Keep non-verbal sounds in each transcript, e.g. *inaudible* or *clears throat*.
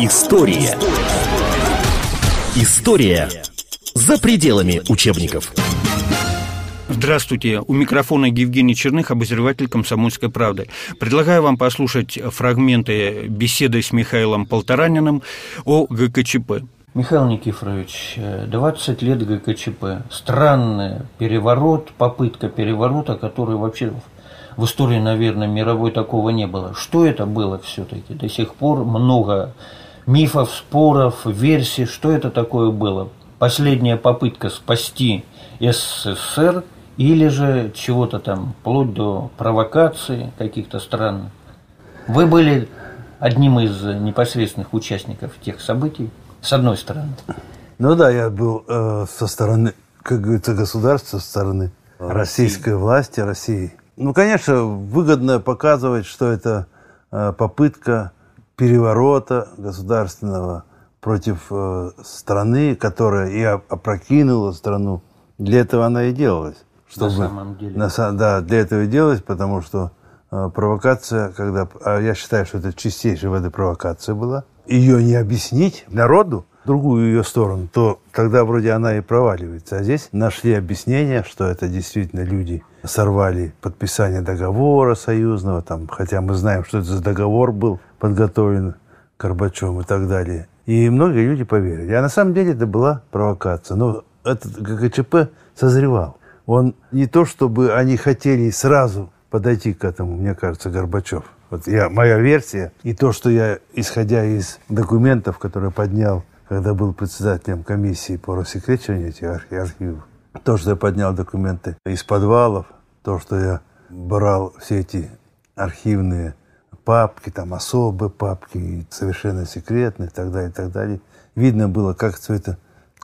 История. История за пределами учебников. Здравствуйте. У микрофона Евгений Черных, обозреватель «Комсомольской правды». Предлагаю вам послушать фрагменты беседы с Михаилом Полтораниным о ГКЧП. Михаил Никифорович, 20 лет ГКЧП. Странный переворот, попытка переворота, который вообще в истории, наверное, мировой такого не было. Что это было все-таки? До сих пор много мифов, споров, версий, что это такое было. Последняя попытка спасти СССР или же чего-то там, вплоть до провокации каких-то стран. Вы были одним из непосредственных участников тех событий, с одной стороны. Ну да, я был э, со стороны, как говорится, государства, со стороны России. российской власти, России. Ну, конечно, выгодно показывать, что это э, попытка переворота государственного против э, страны, которая и опрокинула страну. Для этого она и делалась. Чтобы, на самом деле. На, да, для этого и делалась, потому что э, провокация, когда... А я считаю, что это чистейшая воды провокация была. Ее не объяснить народу, другую ее сторону, то тогда вроде она и проваливается. А здесь нашли объяснение, что это действительно люди сорвали подписание договора союзного, там, хотя мы знаем, что это за договор был подготовлен Горбачевым и так далее. И многие люди поверили. А на самом деле это была провокация. Но этот ГКЧП созревал. Он не то, чтобы они хотели сразу подойти к этому, мне кажется, Горбачев. Вот я, моя версия, и то, что я, исходя из документов, которые поднял когда был председателем комиссии по рассекречиванию этих архивов, то, что я поднял документы из подвалов, то, что я брал все эти архивные папки, там особые папки, совершенно секретные и так далее, и так далее. Видно было, как все это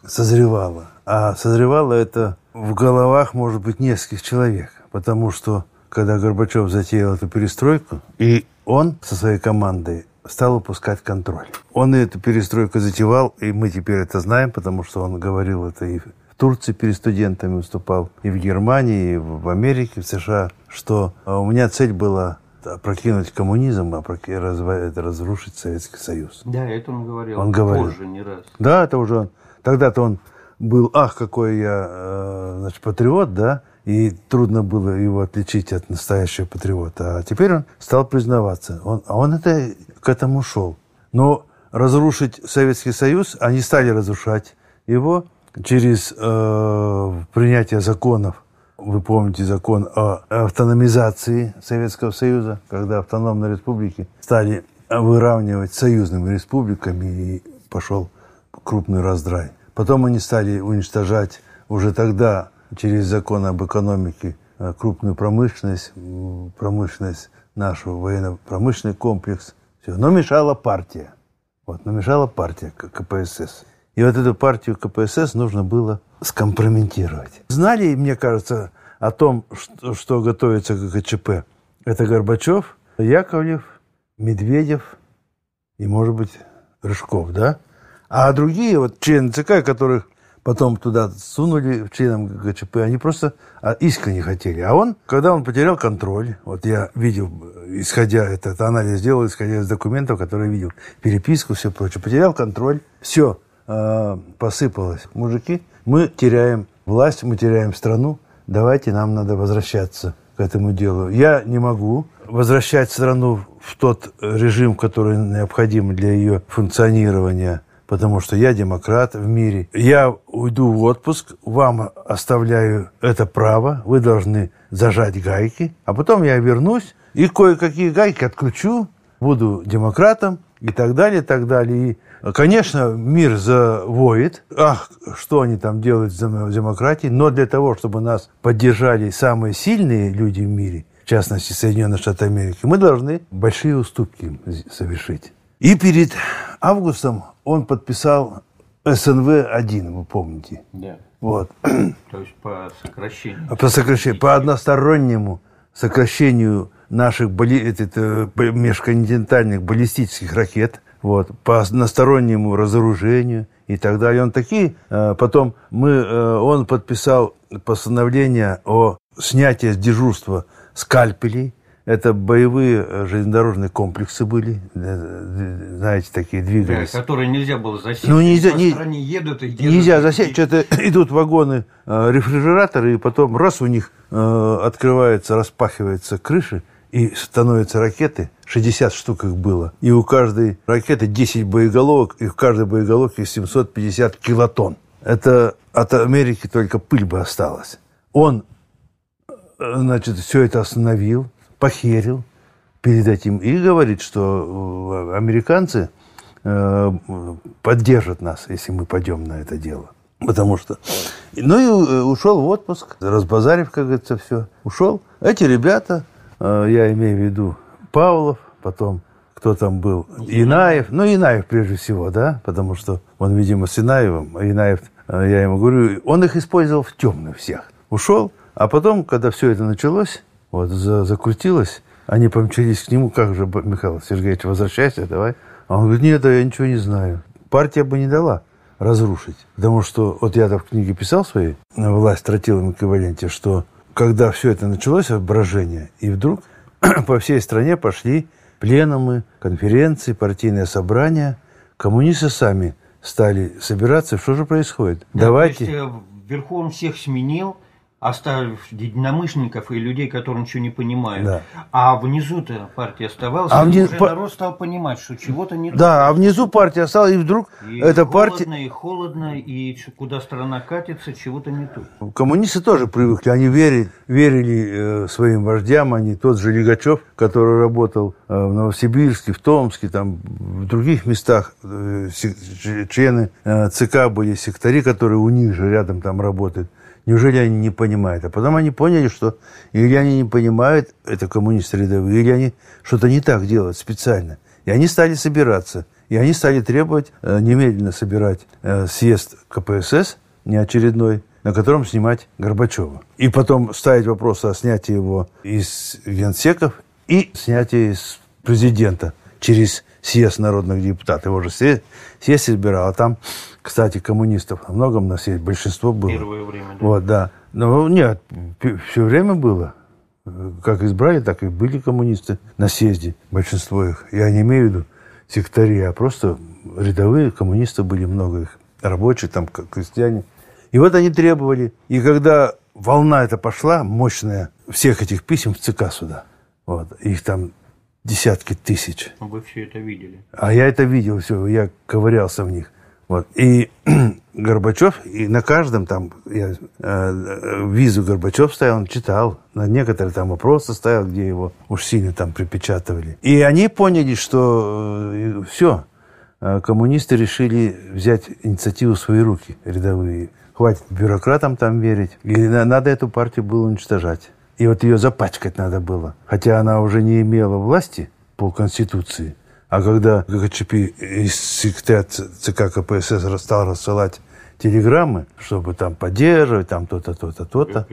созревало. А созревало это в головах, может быть, нескольких человек. Потому что, когда Горбачев затеял эту перестройку, и он со своей командой стал упускать контроль. Он эту перестройку затевал, и мы теперь это знаем, потому что он говорил это и в Турции перед студентами выступал, и в Германии, и в Америке, в США, что а, у меня цель была опрокинуть коммунизм, опрокинуть, разрушить Советский Союз. Да, это он говорил. Он говорил. Позже не раз. Да, это уже он. Тогда-то он был, ах, какой я, э, значит, патриот, да, и трудно было его отличить от настоящего патриота. А теперь он стал признаваться. Он, а он это, к этому шел. Но разрушить Советский Союз, они стали разрушать его через э, принятие законов. Вы помните закон о автономизации Советского Союза, когда автономные республики стали выравнивать союзными республиками и пошел крупный раздрай. Потом они стали уничтожать уже тогда через закон об экономике э, крупную промышленность, промышленность нашу, военно-промышленный комплекс. Все. Но мешала партия. Вот, но мешала партия КПСС. И вот эту партию КПСС нужно было скомпрометировать. Знали, мне кажется, о том, что, что готовится к ГКЧП. Это Горбачев, Яковлев, Медведев и, может быть, Рыжков, да? А другие вот члены ЦК, которых потом туда сунули членам ГЧП, они просто а, искренне хотели. А он, когда он потерял контроль, вот я видел, исходя этот анализ сделал, исходя из документов, которые видел, переписку, все прочее, потерял контроль, все, э, посыпалось. Мужики, мы теряем власть, мы теряем страну, давайте нам надо возвращаться к этому делу. Я не могу возвращать страну в тот режим, который необходим для ее функционирования – потому что я демократ в мире. Я уйду в отпуск, вам оставляю это право, вы должны зажать гайки, а потом я вернусь и кое-какие гайки отключу, буду демократом и так далее, и так далее. И, конечно, мир завоет. Ах, что они там делают за демократией. Но для того, чтобы нас поддержали самые сильные люди в мире, в частности Соединенные Штаты Америки, мы должны большие уступки совершить. И перед августом он подписал СНВ-1, вы помните? Да. Вот. То есть по сокращению. По сокращению, по одностороннему сокращению наших боли, это, э, межконтинентальных баллистических ракет, вот, по одностороннему разоружению и так далее. Он такие, э, потом мы, э, он подписал постановление о снятии с дежурства скальпелей это боевые э, железнодорожные комплексы были, э, знаете, такие двигались. Да, которые нельзя было засечь. Ну, нельзя, не, едут и едут. нельзя засечь, что-то *laughs* идут вагоны, э, рефрижераторы, и потом раз у них э, открывается, распахивается крыши, и становятся ракеты, 60 штук их было, и у каждой ракеты 10 боеголовок, и в каждой боеголовке 750 килотонн. Это от Америки только пыль бы осталась. Он, значит, все это остановил, похерил перед этим и говорит, что американцы э, поддержат нас, если мы пойдем на это дело. Потому что... Ну и ушел в отпуск, разбазарив, как говорится, все. Ушел. Эти ребята Э, я имею в виду Павлов, потом кто там был, Инаев, ну, Инаев прежде всего, да, потому что он, видимо, с Инаевым, а Инаев, э, я ему говорю, он их использовал в темную всех. Ушел, а потом, когда все это началось, вот, за, закрутилось, они помчались к нему, как же, Михаил Сергеевич, возвращайся, давай. А он говорит, нет, я ничего не знаю. Партия бы не дала разрушить. Потому что, вот я-то в книге писал своей, «Власть тротилом эквиваленте», что когда все это началось, брожение, и вдруг *clears throat* по всей стране пошли пленумы, конференции, партийные собрания, коммунисты сами стали собираться. Что же происходит? Да, Давайте. То есть, э, Верховен всех сменил, оставив единомышленников и людей, которые ничего не понимают. Да. А внизу-то партия оставалась, а вниз... уже по... народ стал понимать, что чего-то не Да, а внизу партия осталась, и вдруг и эта партия... и холодно, и куда страна катится, чего-то не тут. Коммунисты тоже привыкли, они верили, верили э, своим вождям, они тот же Лигачев, который работал э, в Новосибирске, в Томске, там, в других местах, э, члены э, ЦК были, сектори, которые у них же рядом там работают. Неужели они не понимают? А потом они поняли, что или они не понимают, это коммунисты рядовые, или они что-то не так делают специально. И они стали собираться. И они стали требовать э, немедленно собирать э, съезд КПСС, неочередной, на котором снимать Горбачева. И потом ставить вопрос о снятии его из генсеков и снятии из президента через съезд народных депутатов. Его же съезд, съезд избирал. А там кстати, коммунистов во многом нас есть, большинство было. Первое время, да. Вот, да. Но нет, все время было. Как избрали, так и были коммунисты на съезде, большинство их. Я не имею в виду сектори, а просто рядовые коммунисты были много их. Рабочие, там, крестьяне. И вот они требовали. И когда волна эта пошла, мощная, всех этих писем в ЦК сюда, вот, их там десятки тысяч. Вы все это видели? А я это видел все, я ковырялся в них. Вот. И *clears throat* Горбачев, и на каждом там я, э, визу Горбачев ставил, он читал. На некоторые там вопросы ставил, где его уж сильно там припечатывали. И они поняли, что э, все, э, коммунисты решили взять инициативу в свои руки, рядовые. Хватит бюрократам там верить. И надо эту партию было уничтожать. И вот ее запачкать надо было. Хотя она уже не имела власти по Конституции. А когда ГКЧП из секретаря ЦК КПСС стал рассылать телеграммы, чтобы там поддерживать, там то-то, то-то, то-то.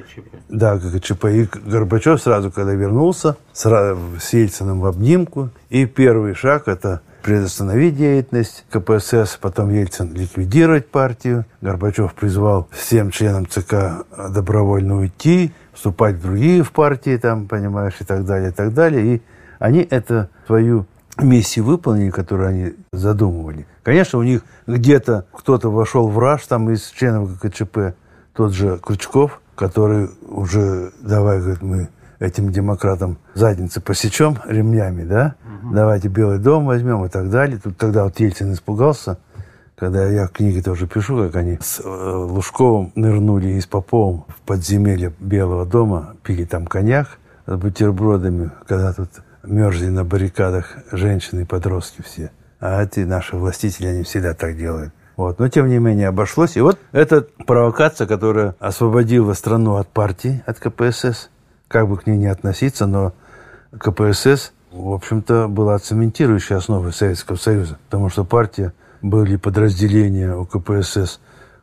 Да, ГКЧП. И Горбачев сразу, когда вернулся, сразу с Ельциным в обнимку. И первый шаг – это предостановить деятельность КПСС, потом Ельцин ликвидировать партию. Горбачев призвал всем членам ЦК добровольно уйти, вступать в другие в партии, там, понимаешь, и так далее, и так далее. И они это свою миссии выполнили, которые они задумывали. Конечно, у них где-то кто-то вошел в раж там из членов ГКЧП, тот же Крючков, который уже, давай, говорит, мы этим демократам задницы посечем ремнями, да, угу. давайте Белый дом возьмем и так далее. Тут тогда вот Ельцин испугался, когда я в книге тоже пишу, как они с э, Лужковым нырнули и с Поповым в подземелье Белого дома, пили там коньяк с бутербродами, когда тут мерзли на баррикадах женщины и подростки все. А эти наши властители, они всегда так делают. Вот. Но, тем не менее, обошлось. И вот эта провокация, которая освободила страну от партии, от КПСС, как бы к ней не относиться, но КПСС, в общем-то, была цементирующей основой Советского Союза. Потому что партия, были подразделения у КПСС,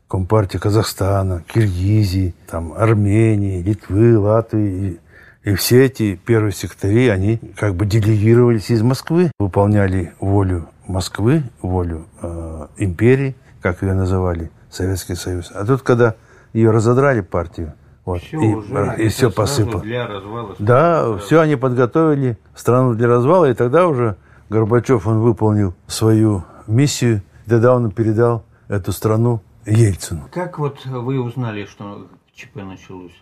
Компартии Казахстана, Киргизии, там, Армении, Литвы, Латвии, и все эти первые сектори, они как бы делегировались из Москвы, выполняли волю Москвы, волю э, империи, как ее называли, Советский Союз. А тут, когда ее разодрали партию, Вот. Все и, уже, и все сразу посыпал. для развала. Да, все они подготовили страну для развала, и тогда уже Горбачев, он выполнил свою миссию, тогда он передал эту страну Ельцину. Как вот вы узнали, что ЧП началось?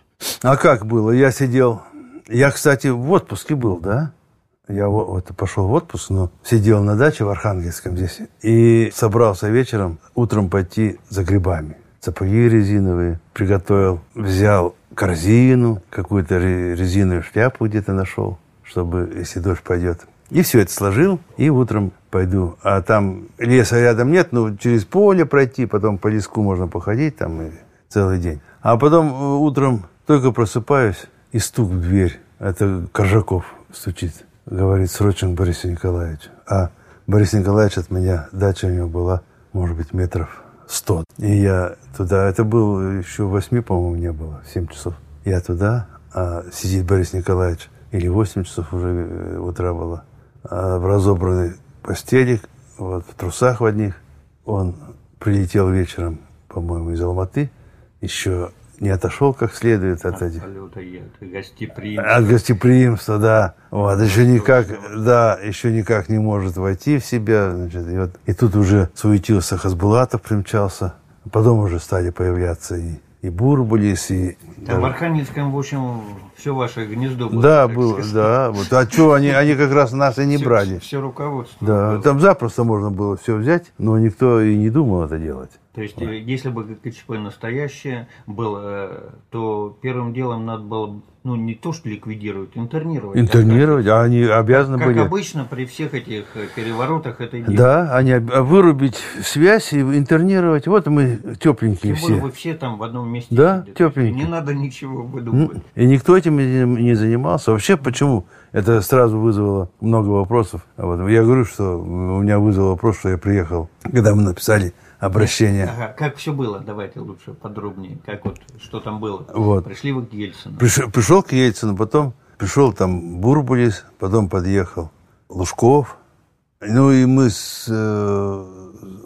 А как было? Я сидел, я, кстати, в отпуске был, да? Я во- вот пошел в отпуск, но сидел на даче в Архангельском здесь и собрался вечером, утром пойти за грибами. Сапоги резиновые приготовил, взял корзину, какую-то ре- резиновую шляпу где-то нашел, чтобы, если дождь пойдет. И все это сложил, и утром пойду. А там леса рядом нет, ну, через поле пройти, потом по леску можно походить там целый день. А потом э, утром только просыпаюсь, и стук в дверь. Это Коржаков стучит. Говорит, срочно к Борису Николаевичу. А Борис Николаевич от меня, дача у него была, может быть, метров сто. И я туда, это было еще восьми, по-моему, не было, семь часов. Я туда, а сидит Борис Николаевич, или восемь часов уже э, утра было, а в разобранной постели, вот, в трусах в одних. Он прилетел вечером, по-моему, из Алматы, еще не отошел как следует от этих Полета я, ты гостеприимство. от гостеприимства, да. Вот, еще никак, да, еще никак не может войти в себя. Значит, и, вот, и тут уже суетился Хасбулатов, примчался. Потом уже стали появляться и, и Бурбулис, и... Там в Архангельском, в общем, все ваше гнездо было. да, было, сказать. да. Вот. А что, они, они как раз нас и не Всё- брали. Все руководство. Да, было. там запросто можно было все взять, но никто и не думал это делать. То есть, э, если бы ГКЧП настоящее было, э, то первым делом надо было, ну, не то что ликвидировать, интернировать. Интернировать, а они обязаны Как были... обычно при всех этих э, переворотах это делают. Да, они а вырубить связь и интернировать. Вот мы тепленькие Тем более все. вы все там в одном месте Да, сидите. тёпленькие. Не надо ничего выдумывать. И никто этим не занимался. Вообще, почему? Это сразу вызвало много вопросов. Вот я говорю, что у меня вызвало вопрос, что я приехал, когда мы написали обращение. Ага, как все было? Давайте лучше подробнее. Как вот, что там было? Вот. Пришли вы к Ельцину. Приш- Пришел к Ельцину, потом пришел там Бурбулис, потом подъехал Лужков. Ну и мы с, э,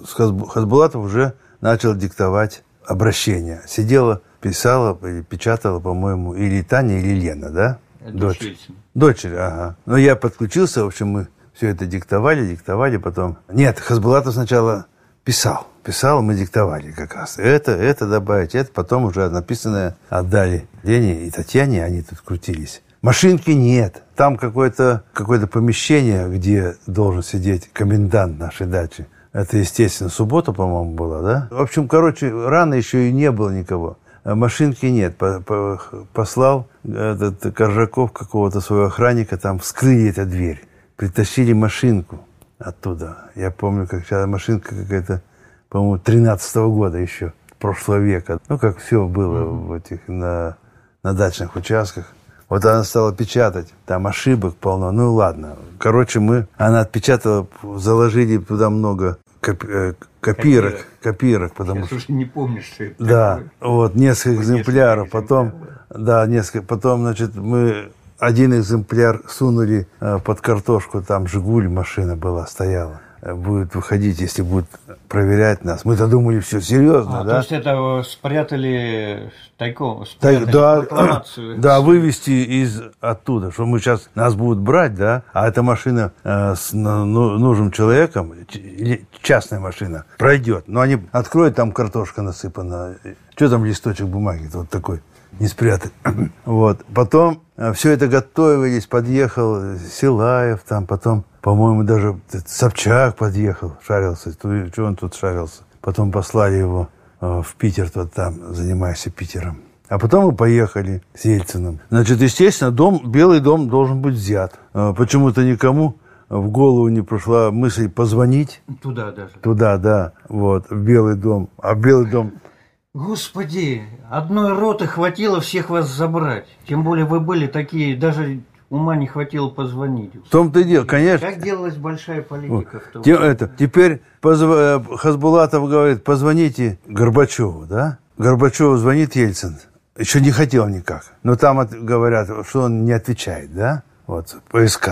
с Хасбулатов уже начал диктовать обращение. Сидела, писала, печатала, по-моему, или Таня, или Лена, да? Дочь Ельцина. Дочери, ага. Но я подключился, в общем, мы все это диктовали, диктовали, потом... Нет, Хасбулатов сначала писал. Писал, мы диктовали как раз. Это, это добавить, это. Потом уже написанное отдали Лене и Татьяне, они тут крутились. Машинки нет. Там какое-то какое помещение, где должен сидеть комендант нашей дачи. Это, естественно, суббота, по-моему, была, да? В общем, короче, рано еще и не было никого. А Машинки нет. По- по- Послал этот Коржаков какого-то своего охранника, там вскрыли эту дверь. Притащили машинку оттуда. Я помню, как сейчас машинка какая-то, по-моему, 13 года еще, прошлого века. Ну, как все было в этих, на, на дачных участках. Вот она стала печатать, там ошибок полно. Ну ладно. Короче, мы, она отпечатала, заложили туда много коп- э, копирок, Копирок. копирок, потому Сейчас что уже не помнишь, что это да, такое. вот несколько Несколько экземпляров. Потом, экземпляров, да, несколько. Потом, значит, мы один экземпляр сунули э, под картошку. Там Жигуль машина была, стояла. Э, Будет выходить, если будет проверять нас. Мы-то думали, все серьезно, А, да? То есть это э, спрятали тайком, Так, спрятали да, прокламацию. *clears throat* да, вывести из оттуда, что мы сейчас нас будут брать, да, а эта машина э, с ну- ну- нужным человеком, частная машина, пройдет. Но они откроют, там картошка насыпана. Что там листочек бумаги вот такой, не спрятать. *clears throat* Вот. Потом все это готовились, подъехал Силаев, там потом, по-моему, даже Собчак подъехал, шарился. Что он тут шарился? Потом послали его э, в Питер, тот там, занимайся Питером. А потом мы поехали с Ельциным. Значит, естественно, дом, Белый дом должен быть взят. Э, Почему-то никому в голову не пришла мысль позвонить Туда даже. туда, да, вот, в Белый дом. А Белый дом, Господи, одной роты хватило всех вас забрать. Тем более вы были такие, даже ума не хватило позвонить. в том-то и дело, конечно. Как делалась большая политика в то Те- это, теперь позв- э, Хасбулатов говорит, позвоните Горбачеву, да? Горбачеву звонит Ельцин. Еще не хотел никак. Но там от- говорят, что он не отвечает, да? Вот, СК.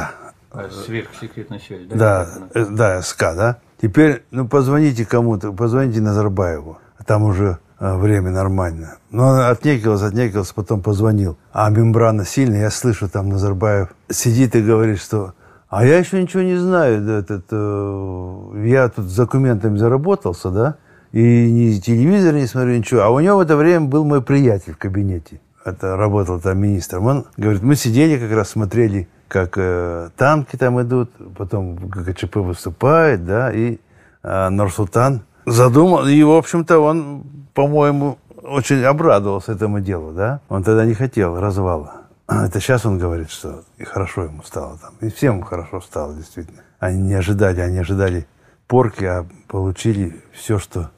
А, Сверхсекретная связь, да? Да, э, да, СК, да. Теперь, ну, позвоните кому-то, позвоните Назарбаеву. Там уже время нормально. Но он отнекивался, отнекивался, потом позвонил. А мембрана сильная, я слышу, там Назарбаев сидит и говорит, что а я еще ничего не знаю. Этот, э, я тут с документами заработался, да, и ни телевизор не смотрю, ничего. А у него в это время был мой приятель в кабинете. Это работал там министром. Он говорит, мы сидели как раз, смотрели, как э, танки там идут, потом ГКЧП выступает, да, и э, Нурсултан задумал. И, в общем-то, он, по-моему, очень обрадовался этому делу, да. Он тогда не хотел развала. *clears throat* Это сейчас он говорит, что и хорошо ему стало там. И всем хорошо стало, действительно. Они не ожидали, они ожидали порки, а получили все, что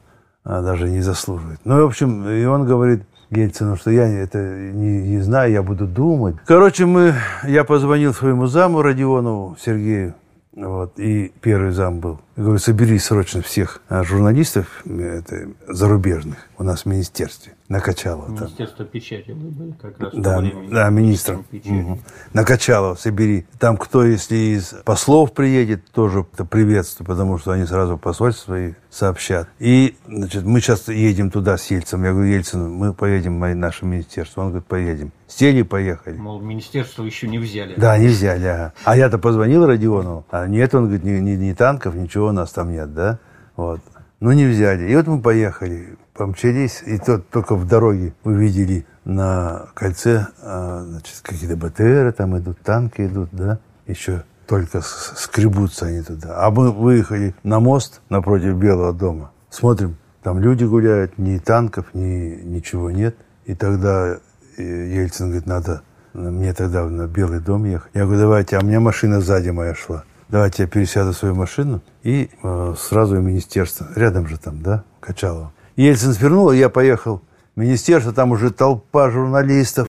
даже не заслуживает. Ну, в общем, и он говорит Ельцину, что я это не, не знаю, я буду думать. Короче, мы, я позвонил своему заму Родионову Сергею, вот, и первый зам был. Я говорю, собери срочно всех а, журналистов это, зарубежных у нас в министерстве. Накачало. Министерство там. печати вы были как раз да, да, министром. Угу. Накачало, собери. Там кто, если из послов приедет, тоже это приветствую, потому что они сразу посольство свои сообщат. И, значит, мы сейчас едем туда с Ельцем. Я говорю, Ельцин, мы поедем в наше министерство. Он говорит, поедем. Сели, поехали. Мол, министерство еще не взяли. Да, не взяли, ага. А я-то позвонил Родионову. А нет, он говорит, ни, ни, ни танков, ничего у нас там нет, да? Вот. Ну, не взяли. И вот мы поехали, помчались, и тот только в дороге увидели на кольце, а, значит, какие-то БТРы там идут, танки идут, да, еще только скребутся они туда. А мы выехали на мост напротив Белого дома, смотрим, там люди гуляют, ни танков, ни ничего нет. И тогда э, Ельцин говорит, надо мне тогда на Белый дом ехать. Я говорю, давайте, а у меня машина сзади моя шла давайте я пересяду свою машину и э, сразу в министерство. Рядом же там, да, Качалово. Ельцин свернул, я поехал в министерство, там уже толпа журналистов.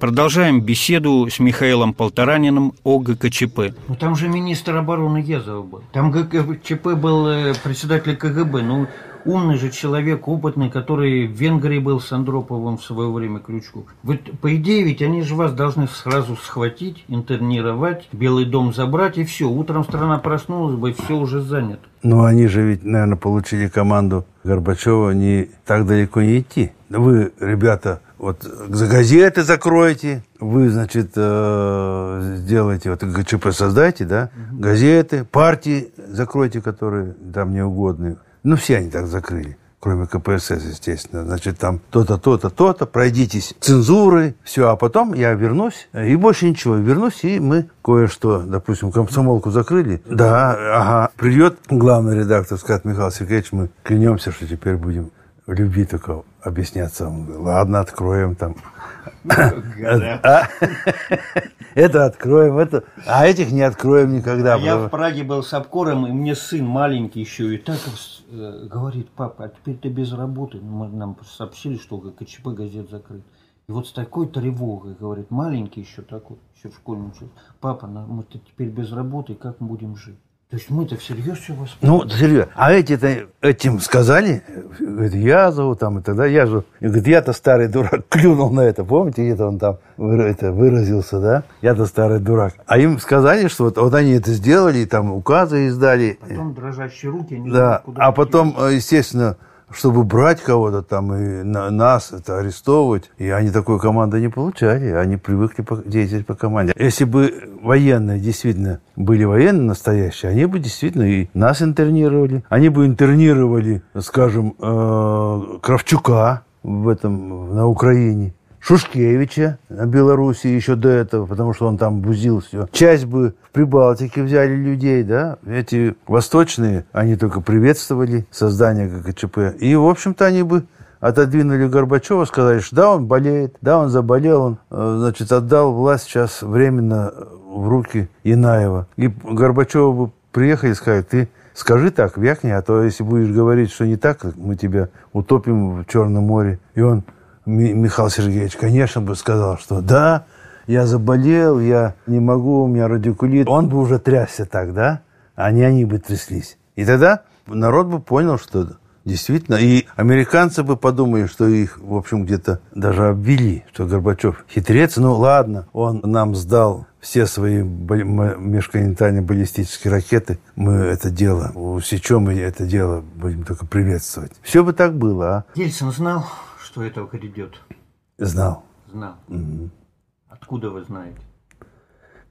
Продолжаем беседу с Михаилом Полтораниным о ГКЧП. Ну там же министр обороны Езов был. Там ГКЧП был э, председатель КГБ. Ну, умный же человек, опытный, который в Венгрии был с Андроповым в свое время Крючку. Вот, по идее, ведь они же вас должны сразу схватить, интернировать, Белый дом забрать, и все. Утром страна проснулась бы, все уже занято. Ну, они же ведь, наверное, получили команду Горбачева не так далеко не идти. Вы, ребята, вот за газеты закройте, вы, значит, э, сделайте, вот ГЧП создайте, да, газеты, партии закройте, которые там неугодны. Ну, все они так закрыли кроме КПСС, естественно. Значит, там то-то, то-то, то-то, пройдитесь цензуры, все, а потом я вернусь, и больше ничего, вернусь, и мы кое-что, допустим, комсомолку закрыли. Да, ага, придет главный редактор, скажет, Михаил Сергеевич, мы клянемся, что теперь будем в любви только объясняться. Он говорит, ладно, откроем там. А? *laughs* Это откроем, это, а этих не откроем никогда. Я в Праге был с обкором, и мне сын маленький еще, и так э, говорит, папа, а теперь ты без работы. Мы, нам сообщили, что КЧП газет закрыт. И вот с такой тревогой, говорит, маленький еще такой, еще в школе учился. Папа, мы теперь без работы, как мы будем жить? То есть мы-то всерьез все восприняли? Ну, серьезно. А эти-то этим сказали? Говорит, Язову там и тогда Язов. И говорит, я-то старый дурак *laughs* клюнул на это. Помните, где-то он там это, выразился, да? Я-то старый дурак. А им сказали, что вот, вот они это сделали, там указы издали. Потом дрожащие руки. Они да. А потом, естественно, чтобы брать кого-то там и на, нас это арестовывать. И они такой команды не получали, они привыкли по, действовать по команде. Если бы военные действительно были военные настоящие, они бы действительно и нас интернировали. Они бы интернировали, скажем, э, Кравчука в этом, на Украине. Шушкевича на Беларуси еще до этого, потому что он там бузил все. Часть бы в Прибалтике взяли людей, да. Эти восточные, они только приветствовали создание ГКЧП. И, в общем-то, они бы отодвинули Горбачева, сказали, что да, он болеет, да, он заболел, он, э, значит, отдал власть сейчас временно в руки Инаева. И Горбачева бы приехали и сказали, ты скажи так, вякни, а то если будешь говорить, что не так, мы тебя утопим в Черном море. И он Михаил Сергеевич, конечно, бы сказал, что да, я заболел, я не могу, у меня радикулит. Он бы уже трясся так, да? А не они бы тряслись. И тогда народ бы понял, что Действительно. И американцы бы подумали, что их, в общем, где-то даже обвели, что Горбачев хитрец. Ну, ладно, он нам сдал все свои межконтинентальные баллистические ракеты. Мы это дело усечем, и это дело будем только приветствовать. Все бы так было, а? Ельцин знал, что это грядет? Знал. Знал. Угу. Откуда вы знаете?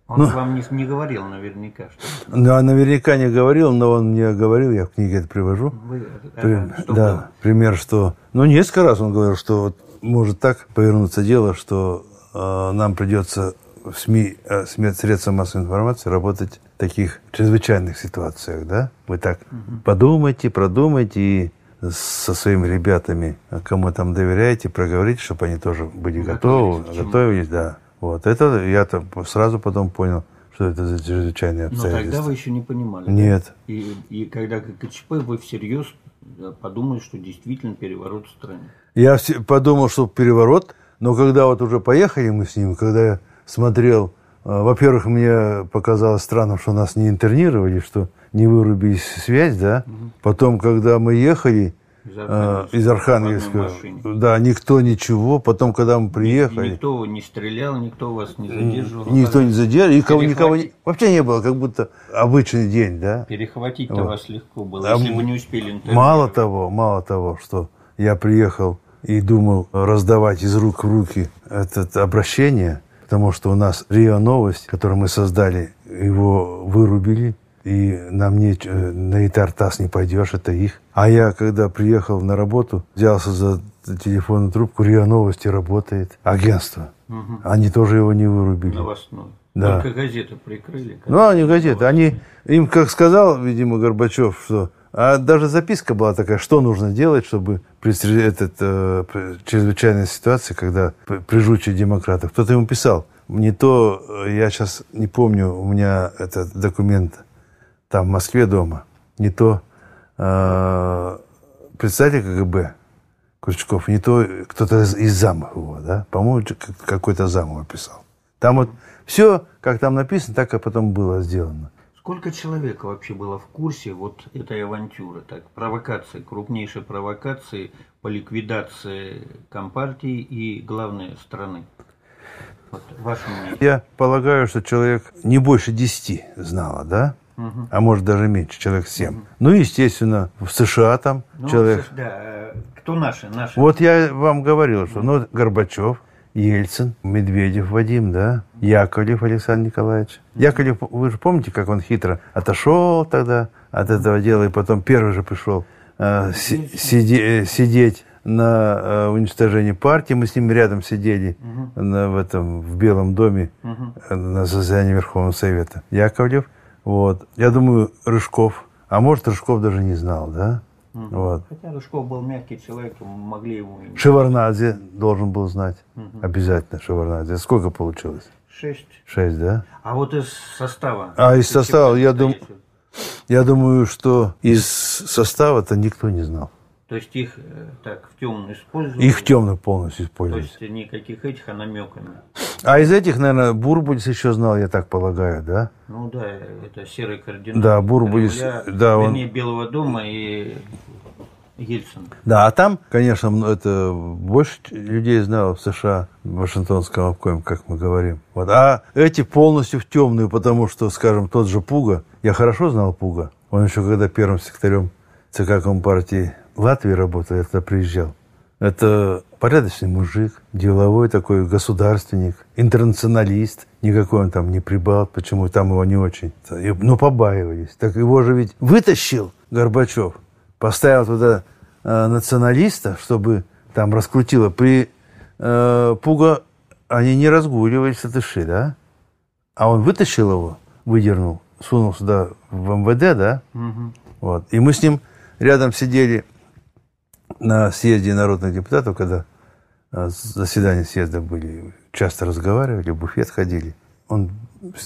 Он ну, вам не, не говорил наверняка, что Ну, а наверняка не говорил, но он мне говорил, я в книге это привожу. Вы, При, ага, что да, было? пример, что... Ну, несколько раз он говорил, что вот может так повернуться дело, что э, нам придется в СМИ, э, средства массовой информации работать в таких чрезвычайных ситуациях, да? Вы так угу. подумайте, продумайте и со своими ребятами, кому там доверяете, проговорите, чтобы они тоже были готовы, готовились, да. Вот это я -то сразу потом понял, что это за чрезвычайные обстоятельства. Но тогда вы еще не понимали. Нет. Да? И, и когда КЧП, вы всерьез подумали, что действительно переворот в стране. Я подумал, что переворот, но когда вот уже поехали мы с ним, когда я смотрел, во-первых, мне показалось странным, что нас не интернировали, что не вырубили связь, да. Угу. Потом, когда мы ехали, из Архангельска. Из Да, никто ничего. Потом, когда мы приехали... Никто не стрелял, никто вас не задерживал. Никто не задерживал. Никого, никого не... вообще не было, как будто обычный день, да? Перехватить-то вот. вас легко было, а если бы не успели. Мало того, мало того, что я приехал и думал раздавать из рук в руки это обращение, потому что у нас РИА Новость, которую мы создали, его вырубили, и нам не, на Итартас не пойдешь, это их. А я, когда приехал на работу, взялся за телефонную трубку, РИА Новости работает, агентство. Угу. Они тоже его не вырубили. Новостной. Да. Только газеты прикрыли. Ну, они газеты. Они, им, как сказал, видимо, Горбачев, что... А даже записка была такая, что нужно делать, чтобы при этот, э, чрезвычайной ситуации, когда прижучие демократов, кто-то ему писал. Не то, э, я сейчас не помню, у меня этот документ там, в Москве дома, не то э, председатель КГБ Крючков, не то кто-то из, из замов его, да, по-моему, какой-то зам его писал. Там вот все, как там написано, так и потом было сделано. Сколько человек вообще было в курсе вот этой авантюры, так, провокации, крупнейшей провокации по ликвидации Компартии и, главной страны? Вот, ваше мнение. Я полагаю, что человек не больше десяти знало, да? угу. а может даже меньше, человек 7. Угу. Ну, естественно, в США там ну, человек... Да, э, кто наши, наши? Вот я вам говорил, что ну, Горбачев, Ельцин, Медведев Вадим, да, Яковлев Александр Николаевич. Яковлев, вы же помните, как он хитро отошел тогда от этого дела, и потом первый же пришел э, сиде, сидеть на э, уничтожении партии. Мы с ним рядом сидели угу. на, в этом в Белом доме угу. на заседании Верховного Совета. Яковлев – вот. Я думаю, Рыжков, а может, Рыжков даже не знал, да? Угу. Вот. Хотя Рыжков был мягкий человек, могли его... Шеварнадзе должен был знать. Угу. Обязательно Шеварнадзе. Сколько получилось? Шесть. Шесть, да? А вот из состава? А из состава, я, дум... я думаю, что из состава-то никто не знал. То есть их э, так в темную используют? Их в темную полностью используют. То есть никаких этих, а намеками. А из этих, наверное, Бурбулис еще знал, я так полагаю, да? Ну да, это серый координат. Да, Бурбулис, да, он... Белого дома и Ельцин. Да, а там, конечно, это больше людей знало в США, в Вашингтонском обкоме, как мы говорим. Вот. А эти полностью в темную, потому что, скажем, тот же Пуга, я хорошо знал Пуга. Он еще когда первым секретарем ЦК Компартии Латвии работал, я тогда приезжал. Это порядочный мужик, деловой такой государственник, интернационалист. Никакой он там не прибал, почему там его не очень. Ну, побаивались. Так его же ведь вытащил Горбачев, поставил туда э, националиста, чтобы там раскрутило. При э, Пуга они не разгуливались с Тыши, да? А он вытащил его, выдернул, сунул сюда в МВД, да? Угу. Вот. И мы с ним рядом сидели на съезде народных депутатов, когда а, заседания съезда были, часто разговаривали, в буфет ходили. Он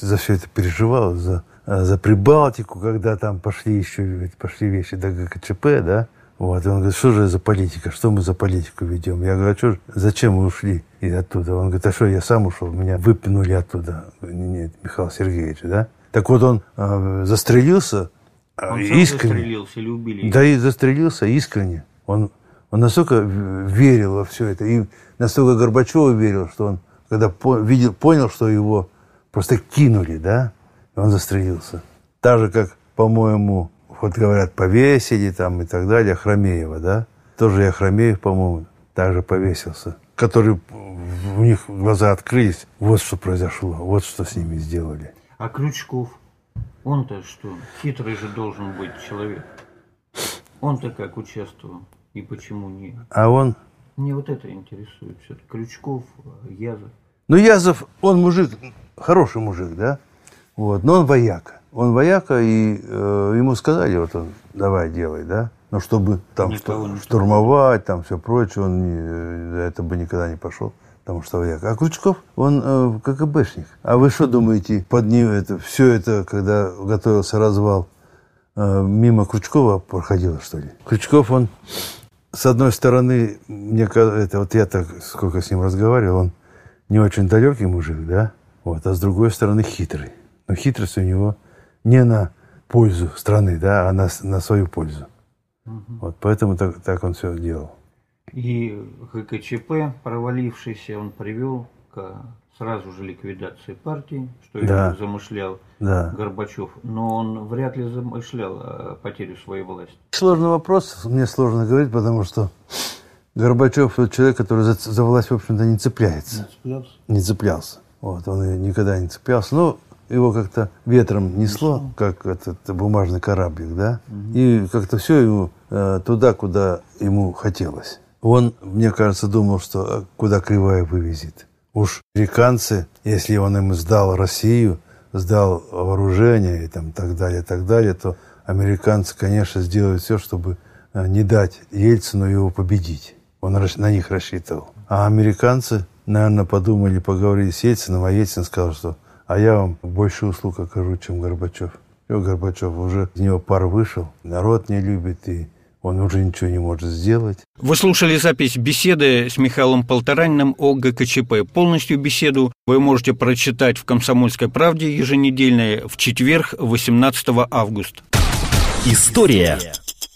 за все это переживал, за, а, за Прибалтику, когда там пошли еще пошли вещи до ГКЧП, да. Вот, и он говорит, что же за политика, что мы за политику ведем? Я говорю, а что, зачем мы ушли из оттуда? Он говорит, а что, я сам ушел, меня выпинули оттуда. Нет, Михаил Сергеевич, да? Так вот он э, застрелился Он искренне. застрелился или убили? Да и застрелился искренне. Он, он настолько верил во все это, и настолько Горбачеву верил, что он, когда по, видел, понял, что его просто кинули, да, он застрелился. Так же, как, по-моему, вот говорят, повесили там и так далее, Хромеева, да, тоже я Хромеев, по-моему, также повесился, который у них глаза открылись, вот что произошло, вот что с ними сделали. А Крючков? Он-то что? Хитрый же должен быть человек. Он-то как участвовал и почему не? А он, Мне вот это интересует. Все Крючков, Язов. ну Язов, он мужик, хороший мужик, да, вот, но он вояка. Он вояка, и э, ему сказали, вот он, давай, делай, да, но чтобы там Никого не штурмовать, там все прочее, он не, э, это бы никогда не пошел, потому что вояка. А Крючков, он э, КГБшник. А вы что думаете, под ним это, все это, когда готовился развал, э, мимо Крючкова проходило, что ли? Крючков, он, с одной стороны, мне это вот я так сколько с ним разговаривал, он не очень далекий мужик, да, вот, а с другой стороны хитрый. Но хитрость у него не на пользу страны, да, а на, на свою пользу. Вот поэтому так, так он все делал. И ГКЧП, провалившийся, он привел к сразу же ликвидации партии, что и Да. замышлял Да. Горбачев. Но он вряд ли замышлял э, потерю своей власти. Сложный вопрос, мне сложно говорить, потому что Горбачев тот человек, который за, за власть, в общем-то, не цепляется. Не цеплялся. Вот, он и никогда не цеплялся. Но его как-то ветром несло, как этот бумажный кораблик, да? И как-то все ему э, туда, куда ему хотелось. Он, мне кажется, думал, что а, куда кривая вывезет. Уж американцы, если он им сдал Россию, сдал вооружение и там так далее, так далее, то американцы, конечно, сделают все, чтобы э, не дать Ельцину его победить. Он на них рассчитывал. А американцы, наверное, подумали, поговорили с Ельцином, а Ельцин сказал, что а я вам больше услуг окажу, чем Горбачев. Все, Горбачев уже из него пар вышел, народ не любит, и он уже ничего не может сделать. Вы слушали запись беседы с Михаилом Полтораниным о ГКЧП. Полностью беседу вы можете прочитать в «Комсомольской правде» еженедельной в четверг, 18 августа. История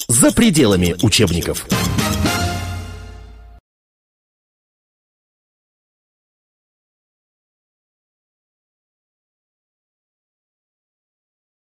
за пределами учебников.